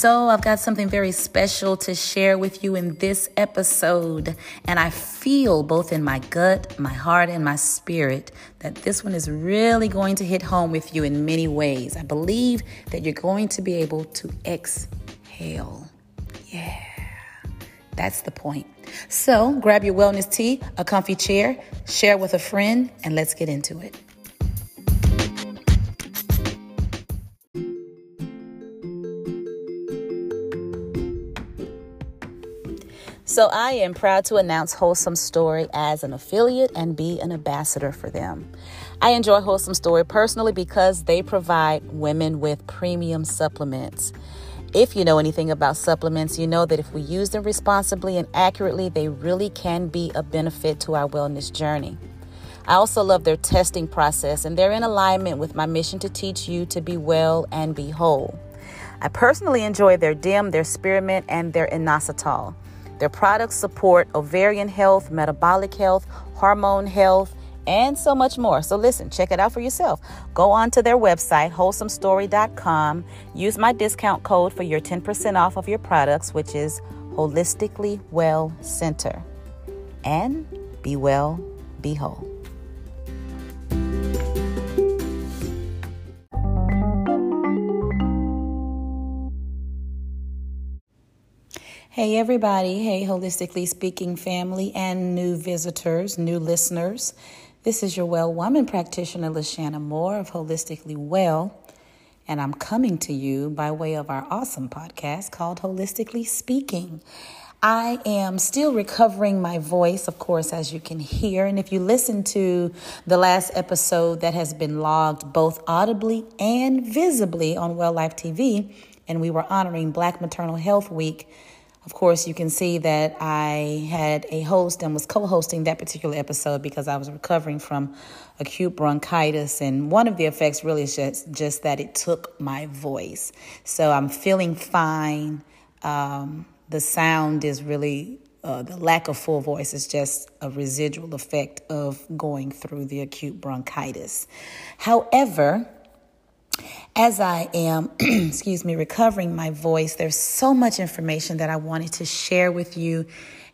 So, I've got something very special to share with you in this episode. And I feel both in my gut, my heart, and my spirit that this one is really going to hit home with you in many ways. I believe that you're going to be able to exhale. Yeah, that's the point. So, grab your wellness tea, a comfy chair, share with a friend, and let's get into it. So I am proud to announce Wholesome Story as an affiliate and be an ambassador for them. I enjoy Wholesome Story personally because they provide women with premium supplements. If you know anything about supplements, you know that if we use them responsibly and accurately, they really can be a benefit to our wellness journey. I also love their testing process, and they're in alignment with my mission to teach you to be well and be whole. I personally enjoy their DIM, their spearmint, and their inositol. Their products support ovarian health, metabolic health, hormone health, and so much more. So listen, check it out for yourself. Go on to their website, wholesomestory.com. Use my discount code for your 10% off of your products, which is Holistically Well Center. And be well, be whole. Hey, everybody. Hey, Holistically Speaking family and new visitors, new listeners. This is your Well Woman practitioner, Lashana Moore of Holistically Well, and I'm coming to you by way of our awesome podcast called Holistically Speaking. I am still recovering my voice, of course, as you can hear. And if you listen to the last episode that has been logged both audibly and visibly on Well Life TV, and we were honoring Black Maternal Health Week of course, you can see that I had a host and was co hosting that particular episode because I was recovering from acute bronchitis. And one of the effects really is just, just that it took my voice. So I'm feeling fine. Um, the sound is really, uh, the lack of full voice is just a residual effect of going through the acute bronchitis. However, as I am, excuse me, recovering my voice, there's so much information that I wanted to share with you.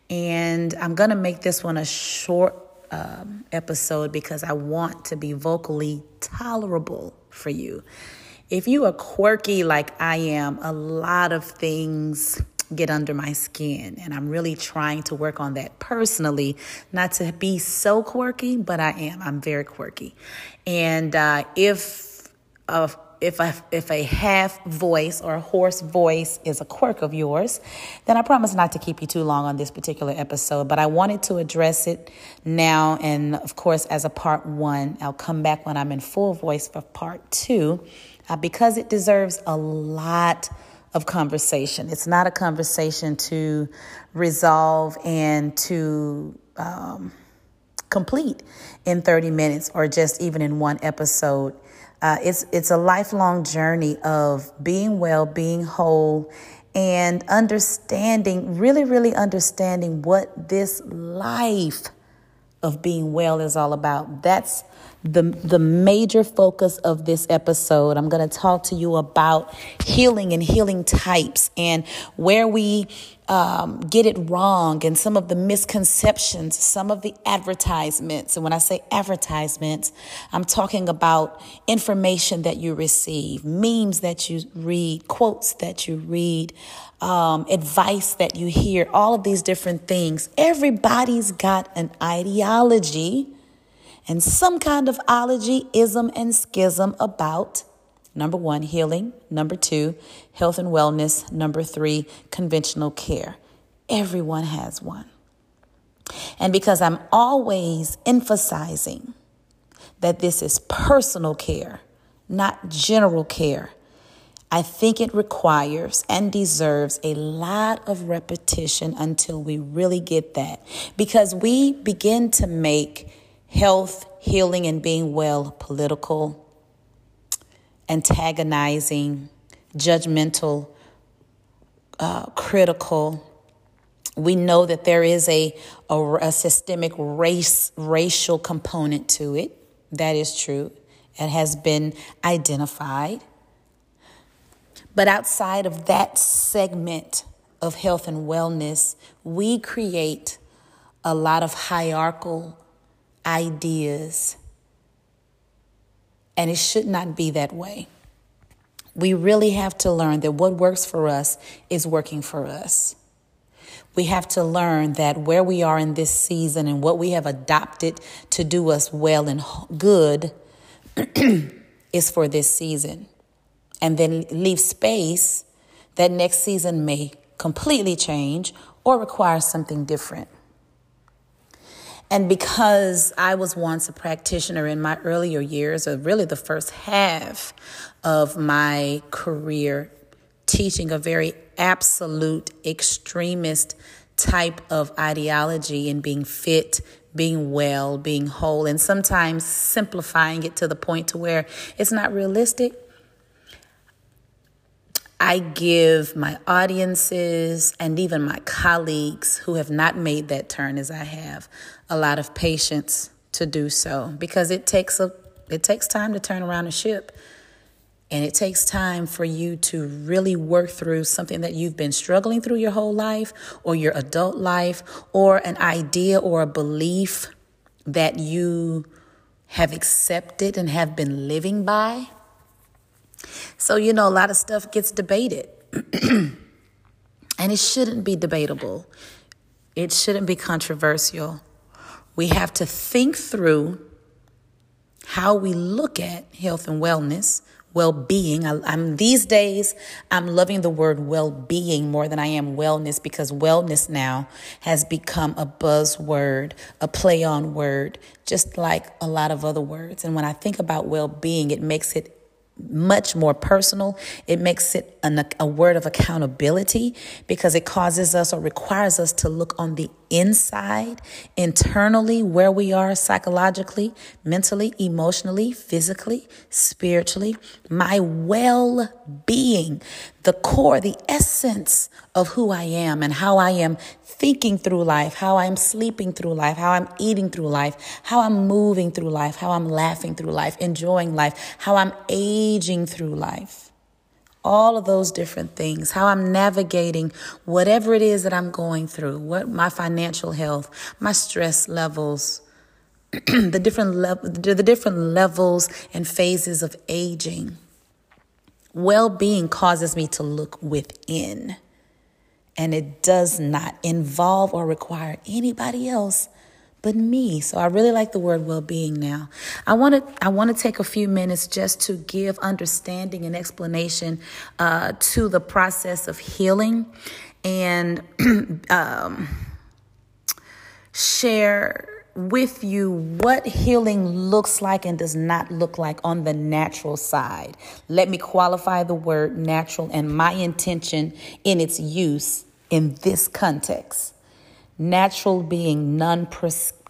And I'm going to make this one a short um, episode because I want to be vocally tolerable for you. If you are quirky like I am, a lot of things get under my skin. And I'm really trying to work on that personally, not to be so quirky, but I am. I'm very quirky. And uh, if a if a, if a half voice or a hoarse voice is a quirk of yours, then I promise not to keep you too long on this particular episode. But I wanted to address it now, and of course, as a part one, I'll come back when I'm in full voice for part two, uh, because it deserves a lot of conversation. It's not a conversation to resolve and to um, complete in 30 minutes or just even in one episode. Uh, it's it's a lifelong journey of being well, being whole, and understanding, really, really understanding what this life of being well is all about. That's the the major focus of this episode. I'm going to talk to you about healing and healing types and where we um, get it wrong and some of the misconceptions, some of the advertisements. And when I say advertisements, I'm talking about information that you receive, memes that you read, quotes that you read, um, advice that you hear, all of these different things. Everybody's got an ideology and some kind of ology, ism, and schism about Number one, healing. Number two, health and wellness. Number three, conventional care. Everyone has one. And because I'm always emphasizing that this is personal care, not general care, I think it requires and deserves a lot of repetition until we really get that. Because we begin to make health, healing, and being well political antagonizing, judgmental, uh, critical. We know that there is a, a, a systemic race racial component to it. That is true. It has been identified. But outside of that segment of health and wellness, we create a lot of hierarchical ideas. And it should not be that way. We really have to learn that what works for us is working for us. We have to learn that where we are in this season and what we have adopted to do us well and good is for this season. And then leave space that next season may completely change or require something different. And because I was once a practitioner in my earlier years, or really the first half of my career, teaching a very absolute extremist type of ideology and being fit, being well, being whole, and sometimes simplifying it to the point to where it's not realistic. I give my audiences and even my colleagues who have not made that turn as I have a lot of patience to do so because it takes a it takes time to turn around a ship. And it takes time for you to really work through something that you've been struggling through your whole life or your adult life or an idea or a belief that you have accepted and have been living by. So, you know, a lot of stuff gets debated. and it shouldn't be debatable, it shouldn't be controversial. We have to think through how we look at health and wellness, well-being. I, am these days I'm loving the word well-being more than I am wellness because wellness now has become a buzzword, a play on word, just like a lot of other words. And when I think about well-being, it makes it much more personal. It makes it an, a word of accountability because it causes us or requires us to look on the inside, internally, where we are psychologically, mentally, emotionally, physically, spiritually, my well being, the core, the essence of who I am and how I am thinking through life, how I'm sleeping through life, how I'm eating through life, how I'm moving through life, how I'm laughing through life, enjoying life, how I'm aging through life. All of those different things, how I'm navigating whatever it is that I'm going through, what my financial health, my stress levels, the different the different levels and phases of aging. Well-being causes me to look within, and it does not involve or require anybody else but me. So I really like the word well-being now. I want to I want to take a few minutes just to give understanding and explanation uh, to the process of healing and um, share with you what healing looks like and does not look like on the natural side. Let me qualify the word natural and my intention in its use in this context natural being non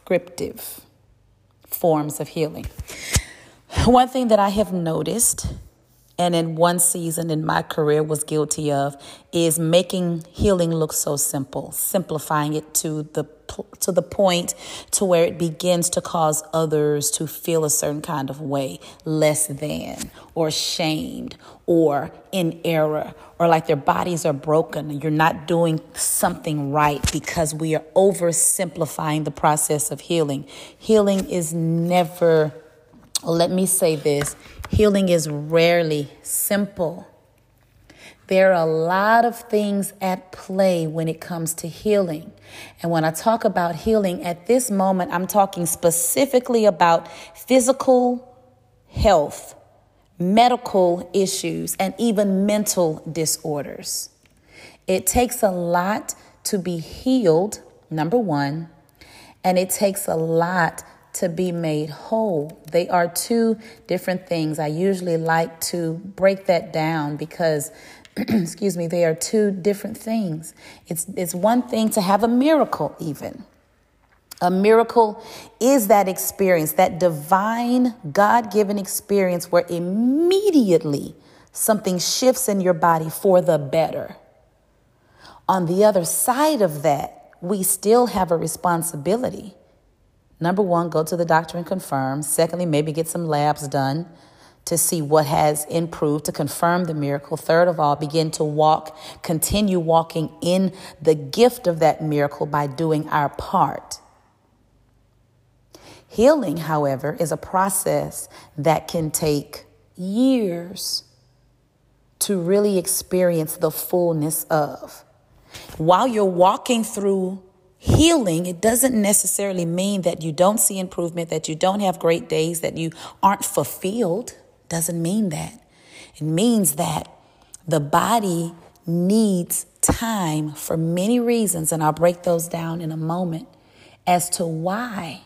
prescriptive forms of healing. One thing that I have noticed, and in one season in my career was guilty of, is making healing look so simple, simplifying it to the to the point to where it begins to cause others to feel a certain kind of way, less than, or shamed, or in error, or like their bodies are broken you're not doing something right because we are oversimplifying the process of healing. Healing is never, let me say this healing is rarely simple. There are a lot of things at play when it comes to healing. And when I talk about healing at this moment, I'm talking specifically about physical health, medical issues, and even mental disorders. It takes a lot to be healed, number one, and it takes a lot to be made whole. They are two different things. I usually like to break that down because excuse me, they are two different things. It's, it's one thing to have a miracle, even. A miracle is that experience, that divine, God given experience where immediately something shifts in your body for the better. On the other side of that, we still have a responsibility. Number one, go to the doctor and confirm. Secondly, maybe get some labs done to see what has improved, to confirm the miracle. Third of all, begin to walk, continue walking in the gift of that miracle by doing our part. Healing, however, is a process that can take years to really experience the fullness of. While you're walking through healing, it doesn't necessarily mean that you don't see improvement, that you don't have great days, that you aren't fulfilled. Doesn't mean that. It means that the body needs time for many reasons, and I'll break those down in a moment as to why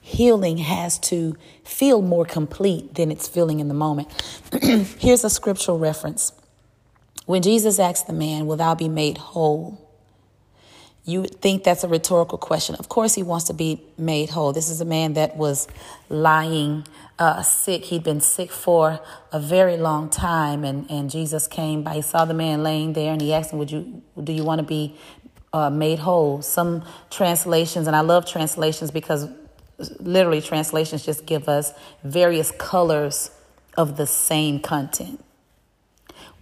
healing has to feel more complete than it's feeling in the moment. Here's a scriptural reference. When Jesus asked the man, Will thou be made whole? You would think that's a rhetorical question. Of course, he wants to be made whole. This is a man that was lying uh, sick. He'd been sick for a very long time, and, and Jesus came by. He saw the man laying there, and he asked him, "Would you do you want to be uh, made whole?" Some translations, and I love translations because literally translations just give us various colors of the same content.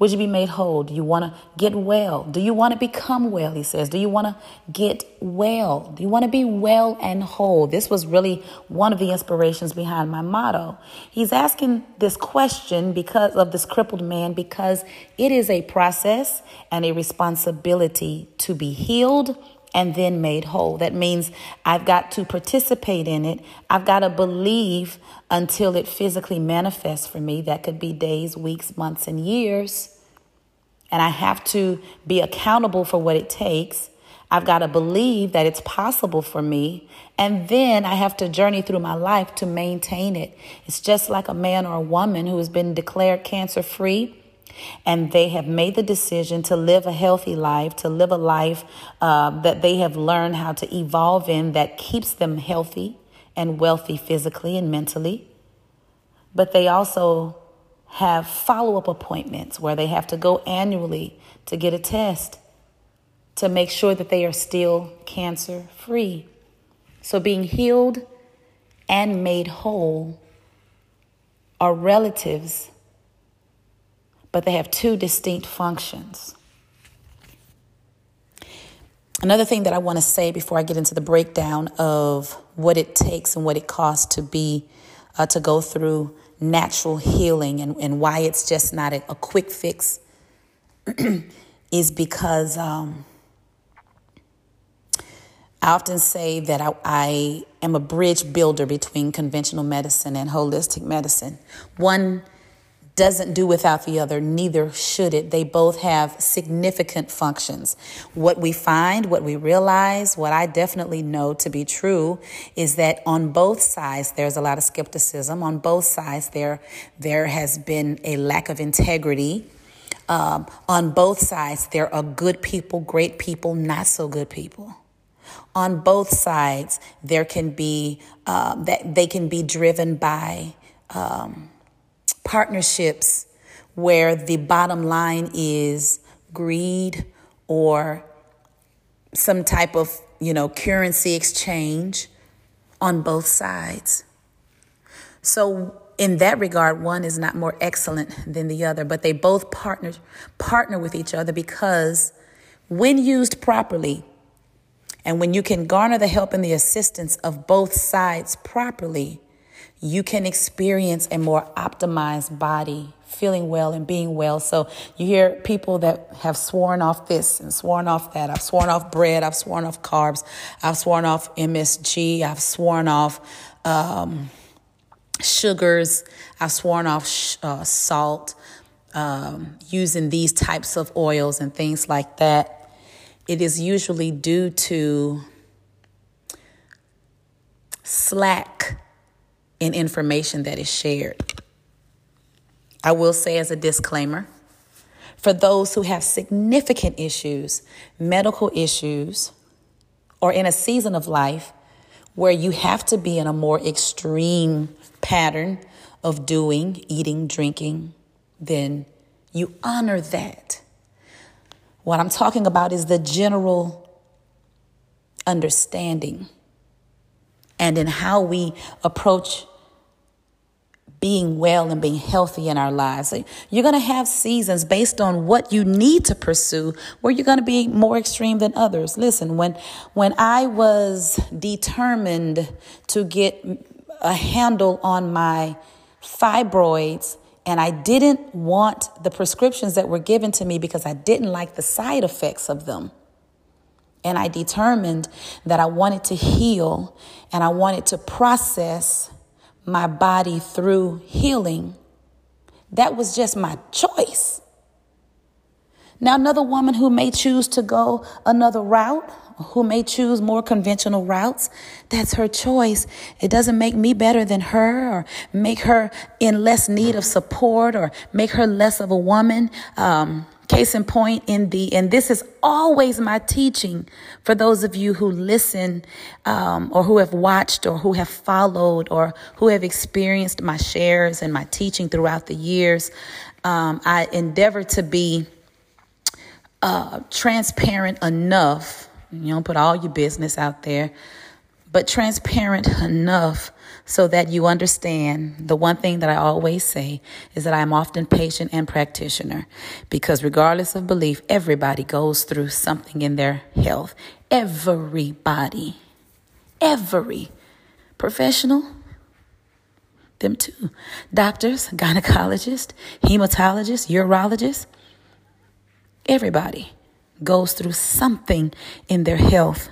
Would you be made whole? Do you want to get well? Do you want to become well? He says. Do you want to get well? Do you want to be well and whole? This was really one of the inspirations behind my motto. He's asking this question because of this crippled man, because it is a process and a responsibility to be healed and then made whole. That means I've got to participate in it. I've got to believe until it physically manifests for me. That could be days, weeks, months, and years. And I have to be accountable for what it takes. I've got to believe that it's possible for me. And then I have to journey through my life to maintain it. It's just like a man or a woman who has been declared cancer free and they have made the decision to live a healthy life, to live a life uh, that they have learned how to evolve in that keeps them healthy and wealthy physically and mentally. But they also have follow up appointments where they have to go annually to get a test to make sure that they are still cancer free. So being healed and made whole are relatives but they have two distinct functions. Another thing that I want to say before I get into the breakdown of what it takes and what it costs to be uh, to go through natural healing and, and why it's just not a, a quick fix is because um, I often say that I, I am a bridge builder between conventional medicine and holistic medicine. One doesn't do without the other, neither should it. They both have significant functions. What we find, what we realize, what I definitely know to be true is that on both sides there's a lot of skepticism. On both sides there there has been a lack of integrity. Um, on both sides there are good people, great people, not so good people on both sides there can be um, that they can be driven by um, partnerships where the bottom line is greed or some type of, you know, currency exchange on both sides. So in that regard, one is not more excellent than the other, but they both partner partner with each other because when used properly, and when you can garner the help and the assistance of both sides properly, you can experience a more optimized body, feeling well and being well. So you hear people that have sworn off this and sworn off that. I've sworn off bread. I've sworn off carbs. I've sworn off MSG. I've sworn off um, sugars. I've sworn off sh- uh, salt. Um, using these types of oils and things like that. It is usually due to slack in information that is shared. I will say as a disclaimer for those who have significant issues, medical issues, or in a season of life where you have to be in a more extreme pattern of doing, eating, drinking, then you honor that. What I'm talking about is the general understanding and in how we approach being well and being healthy in our lives. You're going to have seasons based on what you need to pursue where you're going to be more extreme than others. Listen, when when I was determined to get a handle on my fibroids and I didn't want the prescriptions that were given to me because I didn't like the side effects of them. And I determined that I wanted to heal and I wanted to process my body through healing. That was just my choice. Now, another woman who may choose to go another route, who may choose more conventional routes, that's her choice. It doesn't make me better than her or make her in less need of support or make her less of a woman. Um, Case in point, in the, and this is always my teaching for those of you who listen um, or who have watched or who have followed or who have experienced my shares and my teaching throughout the years. Um, I endeavor to be uh, transparent enough. You don't put all your business out there, but transparent enough so that you understand the one thing that I always say is that I am often patient and practitioner because regardless of belief, everybody goes through something in their health. Everybody. Every professional, them too. Doctors, gynecologists, hematologists, urologists, everybody goes through something in their health.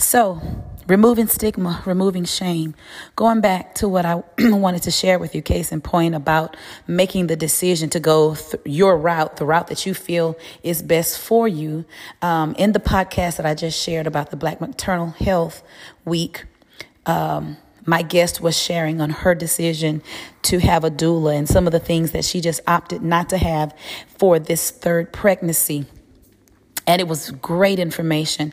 So, removing stigma, removing shame. Going back to what I wanted to share with you, case in point, about making the decision to go th- your route, the route that you feel is best for you. Um, in the podcast that I just shared about the Black Maternal Health Week, um, my guest was sharing on her decision to have a doula and some of the things that she just opted not to have for this third pregnancy. And it was great information.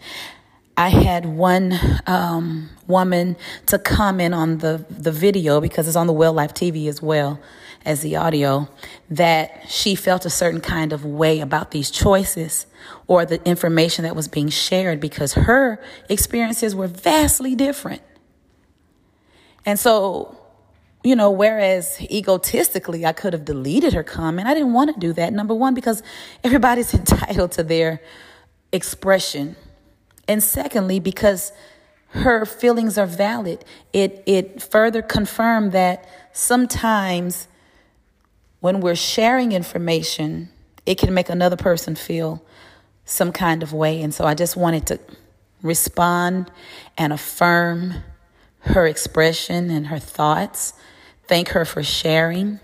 I had one um, woman to comment on the, the video because it's on the Well Life TV as well as the audio that she felt a certain kind of way about these choices or the information that was being shared because her experiences were vastly different. And so, you know, whereas egotistically I could have deleted her comment, I didn't want to do that. Number one, because everybody's entitled to their expression and secondly, because her feelings are valid, it, it further confirmed that sometimes when we're sharing information, it can make another person feel some kind of way. And so I just wanted to respond and affirm her expression and her thoughts. Thank her for sharing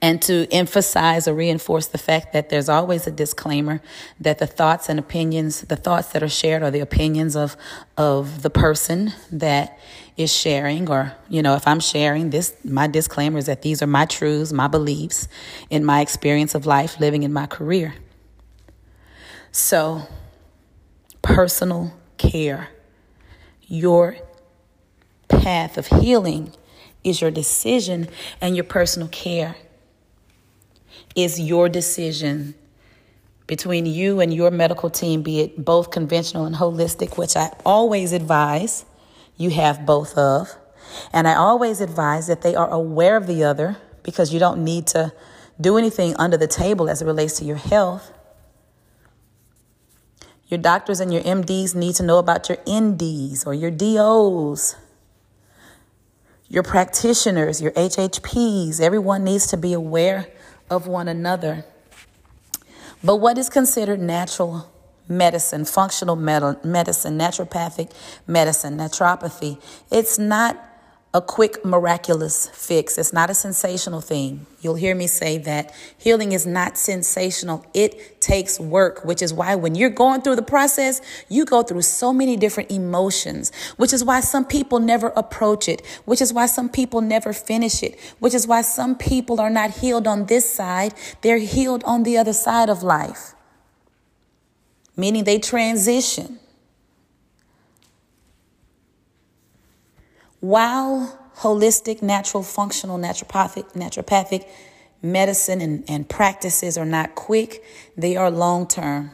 and to emphasize or reinforce the fact that there's always a disclaimer that the thoughts and opinions, the thoughts that are shared are the opinions of, of the person that is sharing, or, you know, if I'm sharing this, my disclaimer is that these are my truths, my beliefs in my experience of life, living in my career. So, personal care, your path of healing is your decision, and your personal care is your decision between you and your medical team, be it both conventional and holistic, which I always advise you have both of. And I always advise that they are aware of the other because you don't need to do anything under the table as it relates to your health. Your doctors and your MDs need to know about your NDs or your DOs. Your practitioners, your HHPs, everyone needs to be aware of one another. But what is considered natural medicine, functional medicine, naturopathic medicine, naturopathy, it's not a quick miraculous fix. It's not a sensational thing. You'll hear me say that healing is not sensational. It takes work, which is why when you're going through the process, you go through so many different emotions, which is why some people never approach it, which is why some people never finish it, which is why some people are not healed on this side. They're healed on the other side of life, meaning they transition. While holistic, natural, functional, naturopathic, naturopathic medicine and, and practices are not quick, they are long term.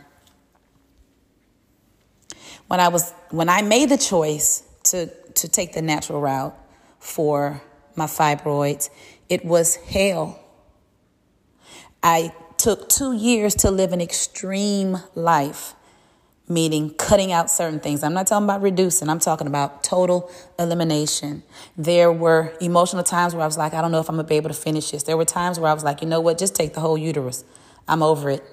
When I was when I made the choice to, to take the natural route for my fibroids. It was hell. I took two years to live an extreme life, meaning cutting out certain things. I'm not talking about reducing, I'm talking about total elimination. There were emotional times where I was like, I don't know if I'm gonna be able to finish this. There were times where I was like, you know what, just take the whole uterus. I'm over it.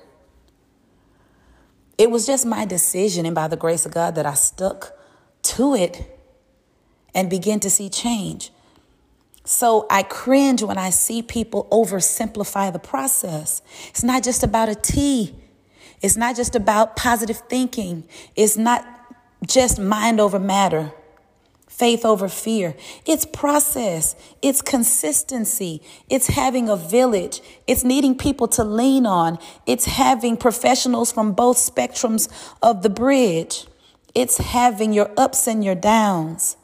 It was just my decision, and by the grace of God, that I stuck to it and began to see change. So I cringe when I see people oversimplify the process. It's not just about a tea. It's not just about positive thinking. It's not just mind over matter, faith over fear. It's process. It's consistency. It's having a village. It's needing people to lean on. It's having professionals from both spectrums of the bridge. It's having your ups and your downs.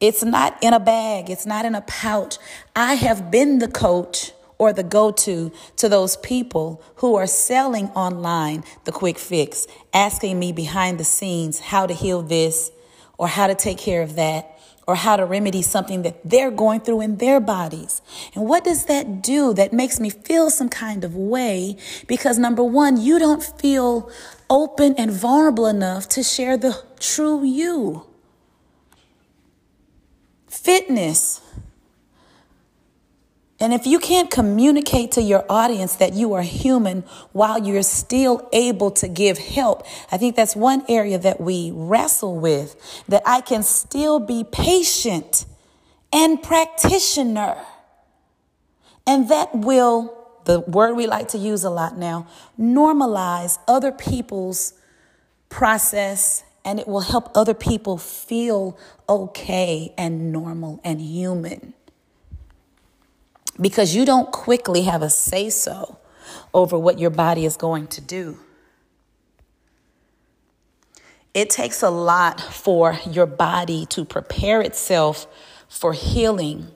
It's not in a bag, it's not in a pouch. I have been the coach or the go to to those people who are selling online the quick fix, asking me behind the scenes how to heal this or how to take care of that or how to remedy something that they're going through in their bodies. And what does that do? That makes me feel some kind of way because number one, you don't feel open and vulnerable enough to share the true you fitness. And if you can't communicate to your audience that you are human while you're still able to give help, I think that's one area that we wrestle with that I can still be patient and practitioner. And that will, the word we like to use a lot now, normalize other people's process and it will help other people feel okay and normal and human. Because you don't quickly have a say so over what your body is going to do. It takes a lot for your body to prepare itself for healing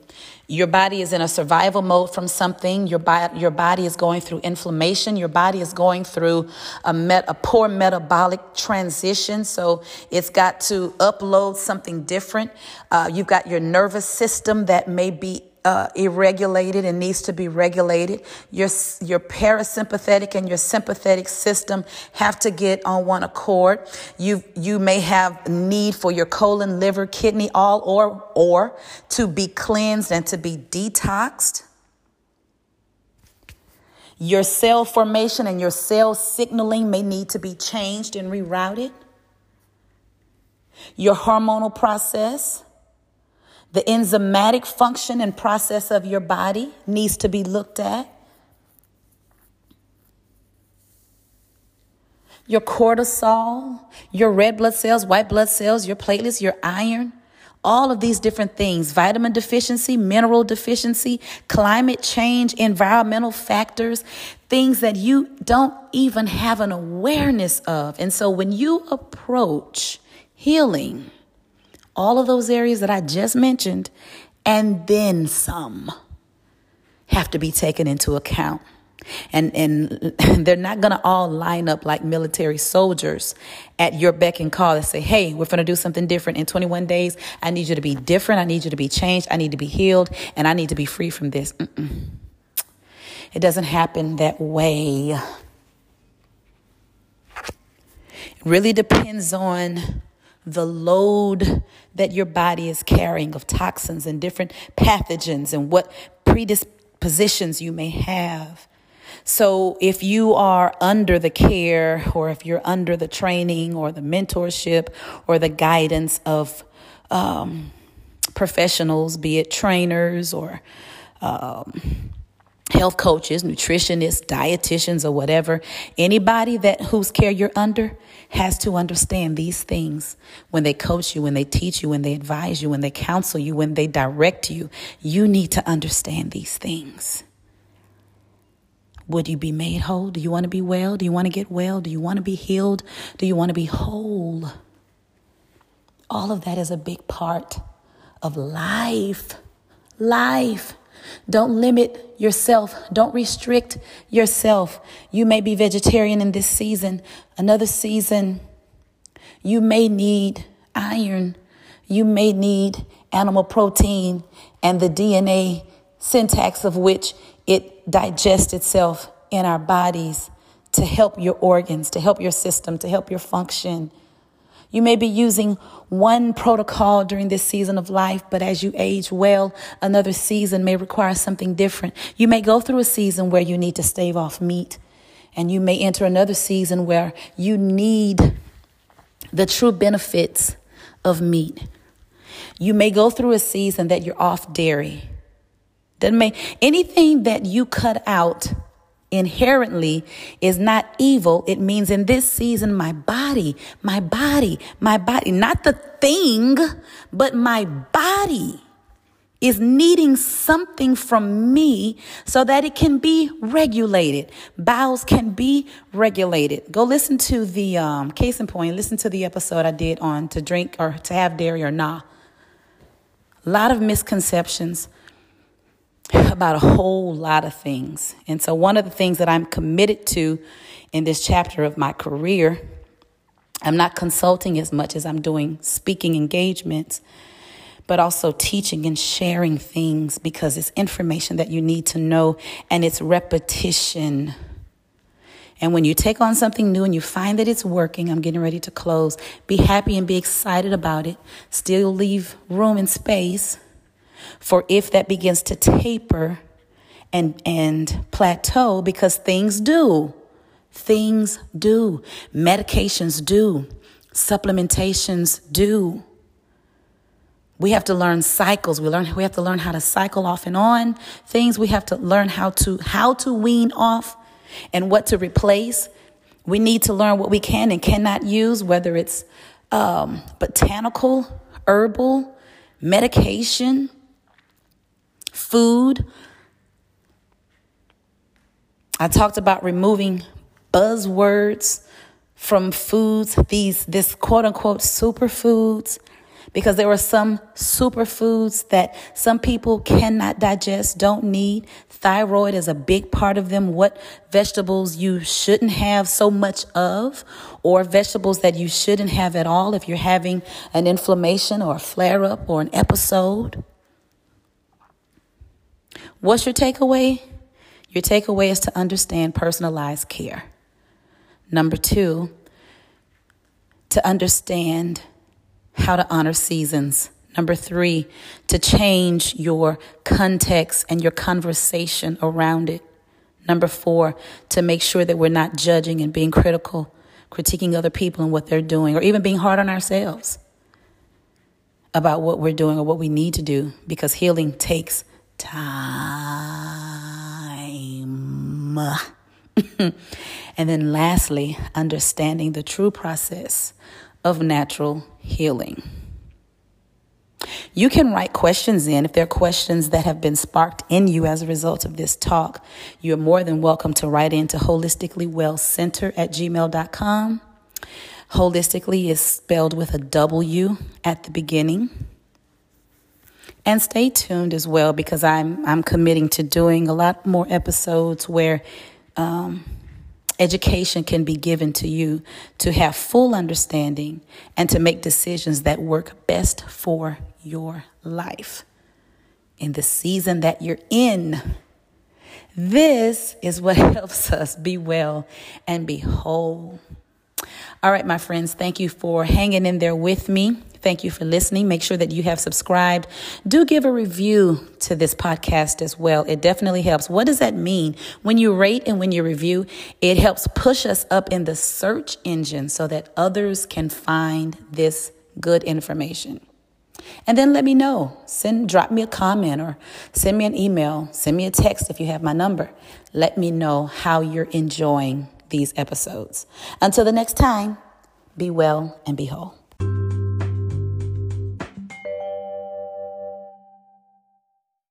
your body is in a survival mode from something. Your, bi- your body is going through inflammation. Your body is going through a, met- a poor metabolic transition. So it's got to upload something different. Uh, you've got your nervous system that may be uh, irregulated and needs to be regulated. Your, your parasympathetic and your sympathetic system have to get on one accord. You, you may have need for your colon, liver, kidney, all or, or to be cleansed and to be detoxed. Your cell formation and your cell signaling may need to be changed and rerouted. Your hormonal process the enzymatic function and process of your body needs to be looked at. Your cortisol, your red blood cells, white blood cells, your platelets, your iron, all of these different things vitamin deficiency, mineral deficiency, climate change, environmental factors, things that you don't even have an awareness of. And so when you approach healing, all of those areas that I just mentioned, and then some have to be taken into account. And, and they're not going to all line up like military soldiers at your beck and call and say, Hey, we're going to do something different in 21 days. I need you to be different. I need you to be changed. I need to be healed and I need to be free from this. Mm-mm. It doesn't happen that way. It really depends on the load that your body is carrying of toxins and different pathogens and what predispositions you may have. So, if you are under the care or if you're under the training or the mentorship or the guidance of um, professionals, be it trainers or um, health coaches, nutritionists, dietitians, or whatever, anybody that whose care you're under has to understand these things when they coach you, when they teach you, when they advise you, when they counsel you, when they direct you. You need to understand these things. Would you be made whole? Do you want to be well? Do you want to get well? Do you want to be healed? Do you want to be whole? All of that is a big part of life. Life. Don't limit yourself. Don't restrict yourself. You may be vegetarian in this season. Another season, you may need iron. You may need animal protein and the DNA syntax of which it digests itself in our bodies to help your organs, to help your system, to help your function. You may be using one protocol during this season of life, but as you age well, another season may require something different. You may go through a season where you need to stave off meat, and you may enter another season where you need the true benefits of meat. You may go through a season that you're off dairy. That may anything that you cut out inherently is not evil. It means in this season, my body, my body, my body, not the thing, but my body is needing something from me so that it can be regulated. Bowels can be regulated. Go listen to the um, case in point, listen to the episode I did on to drink or to have dairy or not. A lot of misconceptions about a whole lot of things. And so, one of the things that I'm committed to in this chapter of my career, I'm not consulting as much as I'm doing speaking engagements, but also teaching and sharing things because it's information that you need to know and it's repetition. And when you take on something new and you find that it's working, I'm getting ready to close. Be happy and be excited about it. Still leave room and space for if that begins to taper and, and plateau, because things do. Things do. Medications do. Supplementations do. We have to learn cycles. We learn we have to learn how to cycle off and on things. We have to learn how to how to wean off and what to replace. We need to learn what we can and cannot use, whether it's um, botanical, herbal, medication, food. I talked about removing buzzwords from foods, these this quote unquote superfoods, because there are some superfoods that some people cannot digest, don't need. Thyroid is a big part of them. What vegetables you shouldn't have so much of, or vegetables that you shouldn't have at all if you're having an inflammation or a flare up or an episode. What's your takeaway? Your takeaway is to understand personalized care. Number two, to understand how to honor seasons. Number three, to change your context and your conversation around it. Number four, to make sure that we're not judging and being critical, critiquing other people and what they're doing, or even being hard on ourselves about what we're doing or what we need to do because healing takes time. and then lastly, understanding the true process of natural healing. You can write questions in if there are questions that have been sparked in you as a result of this talk. You're more than welcome to write in into wholisticallywellcenter at gmail.com. Holistically is spelled with a W at the beginning. And stay tuned as well because I'm I'm committing to doing a lot more episodes where um, education can be given to you to have full understanding and to make decisions that work best for your life in the season that you're in. This is what helps us be well and be whole. All right, my friends, thank you for hanging in there with me. Thank you for listening. Make sure that you have subscribed. Do give a review to this podcast as well. It definitely helps. What does that mean? When you rate and when you review, it helps push us up in the search engine so that others can find this good information. And then let me know. Send drop me a comment or send me an email, send me a text if you have my number. Let me know how you're enjoying these episodes. Until the next time, be well and be whole.